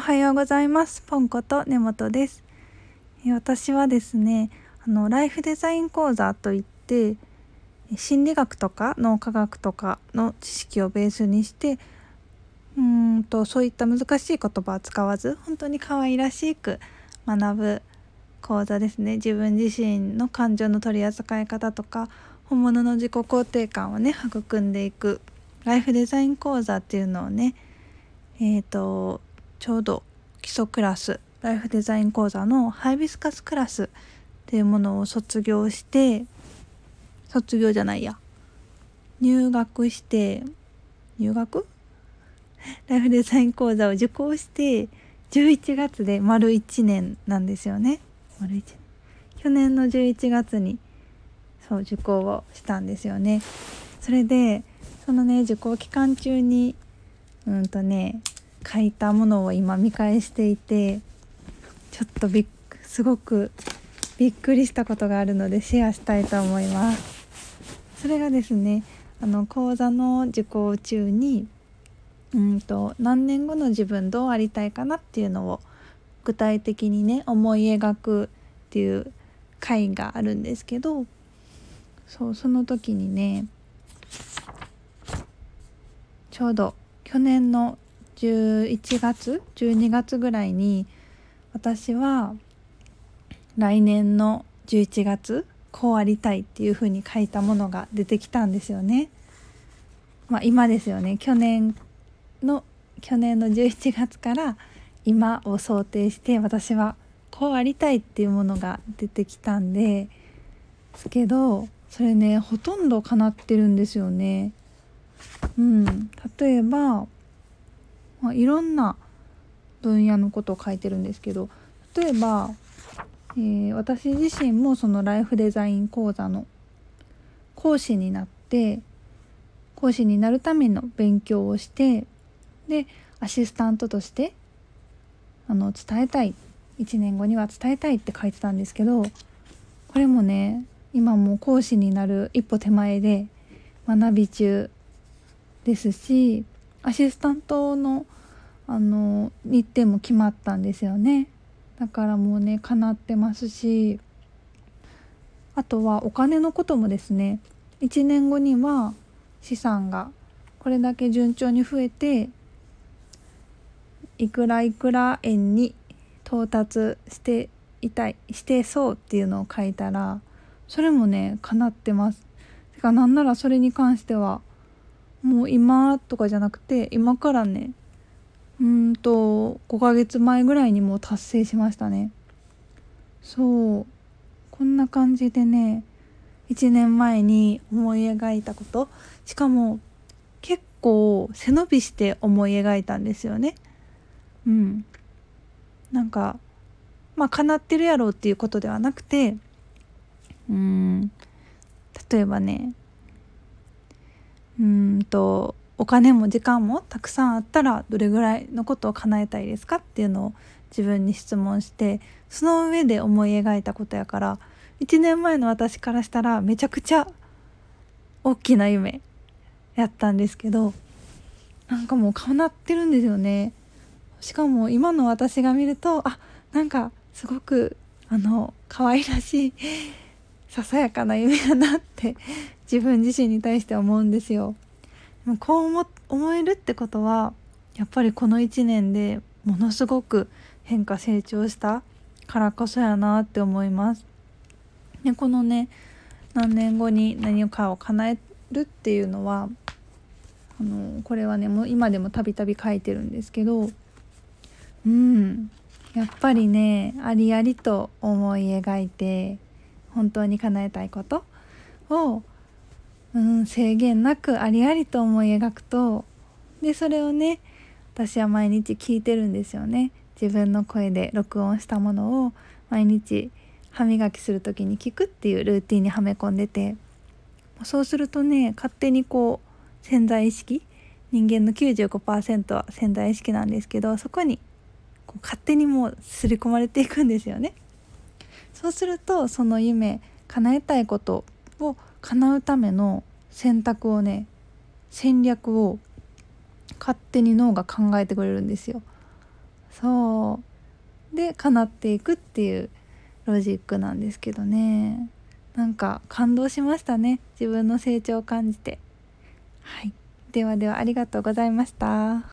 おはようございます。ポンコと根本です。私はですねあのライフデザイン講座といって心理学とか脳科学とかの知識をベースにしてうんとそういった難しい言葉を使わず本当に可愛らしく学ぶ講座ですね。自分自身の感情の取り扱い方とか本物の自己肯定感をね育んでいくライフデザイン講座っていうのをねえっ、ー、とちょうど基礎クラスライフデザイン講座のハイビスカスクラスっていうものを卒業して卒業じゃないや。入学して入学？ライフデザイン講座を受講して11月で丸1年なんですよね。丸1去年の11月にそう受講をしたんですよね。それでそのね受講期間中にうんとね書いたものを今見返していてちょっとびっすごくびっくりしたことがあるのでシェアしたいと思います。それがですねあの講座の受講中にうんと何年後の自分どうありたいかなっていうのを具体的にね思い描くっていう回があるんですけどそうその時にねちょうど去年の11月12月ぐらいに私は来年の11月こうありたいっていう風に書いたものが出てきたんですよね。まあ、今ですよね去年の去年の11月から今を想定して私はこうありたいっていうものが出てきたんですけどそれねほとんど叶ってるんですよね。うん、例えばまあ、いろんな分野のことを書いてるんですけど例えば、えー、私自身もそのライフデザイン講座の講師になって講師になるための勉強をしてでアシスタントとしてあの伝えたい1年後には伝えたいって書いてたんですけどこれもね今も講師になる一歩手前で学び中ですしアシスタントのあの日程も決まったんですよねだからもうね叶ってますしあとはお金のこともですね1年後には資産がこれだけ順調に増えていくらいくら円に到達していたいしてそうっていうのを書いたらそれもね叶ってます。てかなんならそれに関してはもう今とかじゃなくて今からねうんと5ヶ月前ぐらいにもう達成しましたね。そう。こんな感じでね1年前に思い描いたこと。しかも結構背伸びして思い描いたんですよね。うん。なんかまあ叶ってるやろうっていうことではなくてうん。例えばねうんとお金も時間もたくさんあったらどれぐらいのことを叶えたいですかっていうのを自分に質問してその上で思い描いたことやから1年前の私からしたらめちゃくちゃ大きな夢やったんですけどなんかもう叶ってるんですよね。しかも今の私が見るとあなんかすごくあの可愛らしいささやかな夢やなって自分自身に対して思うんですよ。でもこう思思えるってことはやっぱりこの1年でものすごく変化成長したからこそやなって思います。でこのね何年後に何かを叶えるっていうのはあのこれはねもう今でもたびたび書いてるんですけどうんやっぱりねありありと思い描いて本当に叶えたいことを、うん、制限なくありありと思い描くとでそれをね私は毎日聞いてるんですよね自分の声で録音したものを毎日歯磨きする時に聞くっていうルーティンにはめ込んでてそうするとね勝手にこう潜在意識人間の95%は潜在意識なんですけどそこにこう勝手にもう刷り込まれていくんですよね。そうするとその夢叶えたいことを叶うための選択をね戦略を勝手に脳が考えてくれるんですよ。そう。で叶っていくっていうロジックなんですけどね。なんか感動しましたね。自分の成長を感じて。はい。ではではありがとうございました。